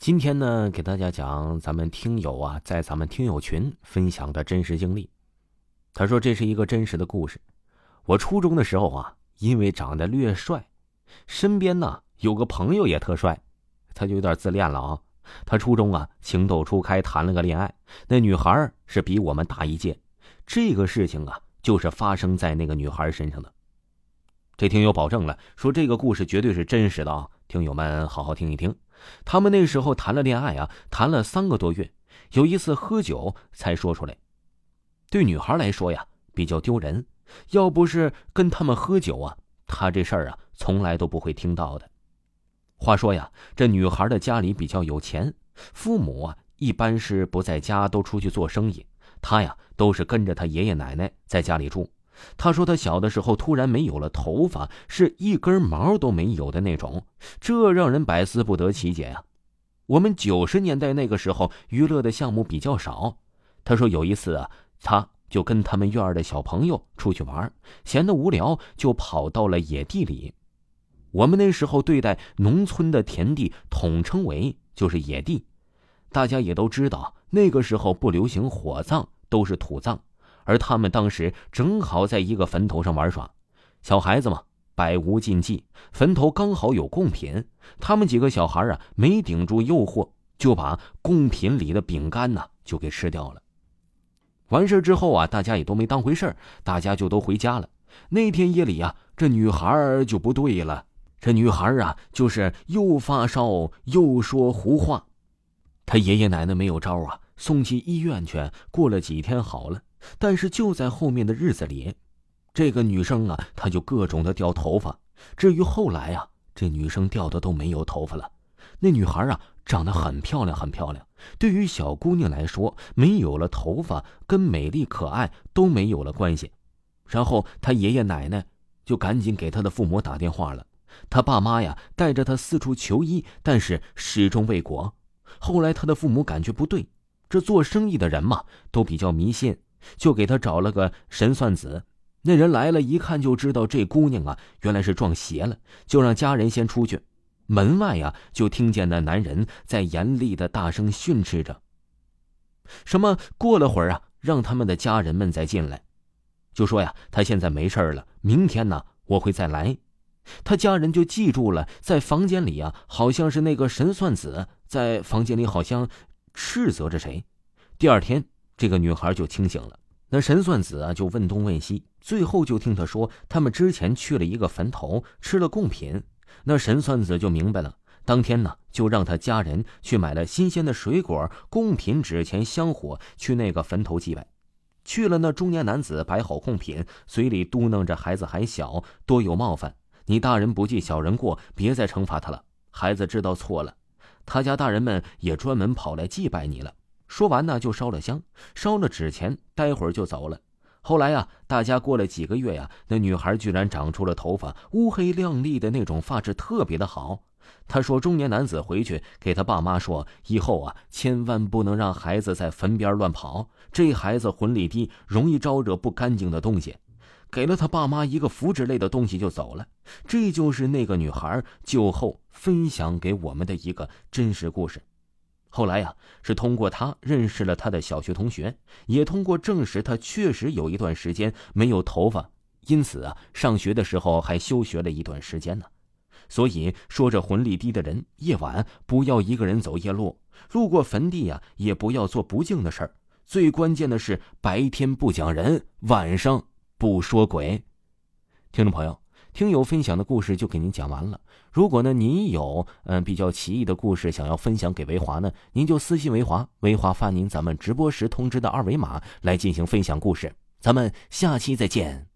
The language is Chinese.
今天呢，给大家讲咱们听友啊，在咱们听友群分享的真实经历。他说这是一个真实的故事。我初中的时候啊，因为长得略帅，身边呢有个朋友也特帅，他就有点自恋了啊。他初中啊情窦初开，谈了个恋爱，那女孩是比我们大一届。这个事情啊，就是发生在那个女孩身上的。这听友保证了，说这个故事绝对是真实的啊，听友们好好听一听。他们那时候谈了恋爱啊，谈了三个多月，有一次喝酒才说出来。对女孩来说呀，比较丢人。要不是跟他们喝酒啊，她这事儿啊，从来都不会听到的。话说呀，这女孩的家里比较有钱，父母啊一般是不在家，都出去做生意。她呀，都是跟着她爷爷奶奶在家里住。他说他小的时候突然没有了头发，是一根毛都没有的那种，这让人百思不得其解呀。我们九十年代那个时候娱乐的项目比较少。他说有一次啊，他就跟他们院的小朋友出去玩，闲得无聊就跑到了野地里。我们那时候对待农村的田地统称为就是野地，大家也都知道那个时候不流行火葬，都是土葬。而他们当时正好在一个坟头上玩耍，小孩子嘛，百无禁忌，坟头刚好有贡品，他们几个小孩啊，没顶住诱惑，就把贡品里的饼干呢就给吃掉了。完事之后啊，大家也都没当回事大家就都回家了。那天夜里啊，这女孩就不对了，这女孩啊，就是又发烧又说胡话，她爷爷奶奶没有招啊，送去医院去，过了几天好了。但是就在后面的日子里，这个女生啊，她就各种的掉头发。至于后来啊，这女生掉的都没有头发了。那女孩啊，长得很漂亮，很漂亮。对于小姑娘来说，没有了头发，跟美丽可爱都没有了关系。然后她爷爷奶奶就赶紧给她的父母打电话了。她爸妈呀，带着她四处求医，但是始终未果。后来她的父母感觉不对，这做生意的人嘛，都比较迷信。就给他找了个神算子，那人来了，一看就知道这姑娘啊，原来是撞邪了，就让家人先出去。门外呀，就听见那男人在严厉的大声训斥着。什么？过了会儿啊，让他们的家人们再进来，就说呀，他现在没事了，明天呢，我会再来。他家人就记住了，在房间里啊，好像是那个神算子在房间里，好像斥责着谁。第二天。这个女孩就清醒了，那神算子啊就问东问西，最后就听他说他们之前去了一个坟头，吃了贡品。那神算子就明白了，当天呢就让他家人去买了新鲜的水果、贡品、纸钱、香火，去那个坟头祭拜。去了，那中年男子摆好贡品，嘴里嘟囔着：“孩子还小，多有冒犯，你大人不计小人过，别再惩罚他了。孩子知道错了，他家大人们也专门跑来祭拜你了。”说完呢，就烧了香，烧了纸钱，待会儿就走了。后来呀，大家过了几个月呀，那女孩居然长出了头发，乌黑亮丽的那种发质，特别的好。他说，中年男子回去给他爸妈说，以后啊，千万不能让孩子在坟边乱跑，这孩子魂力低，容易招惹不干净的东西。给了他爸妈一个符纸类的东西就走了。这就是那个女孩酒后分享给我们的一个真实故事。后来呀，是通过他认识了他的小学同学，也通过证实他确实有一段时间没有头发，因此啊，上学的时候还休学了一段时间呢。所以说，这魂力低的人，夜晚不要一个人走夜路，路过坟地呀，也不要做不敬的事儿。最关键的是，白天不讲人，晚上不说鬼。听众朋友。听友分享的故事就给您讲完了。如果呢，您有嗯比较奇异的故事想要分享给维华呢，您就私信维华，维华发您咱们直播时通知的二维码来进行分享故事。咱们下期再见。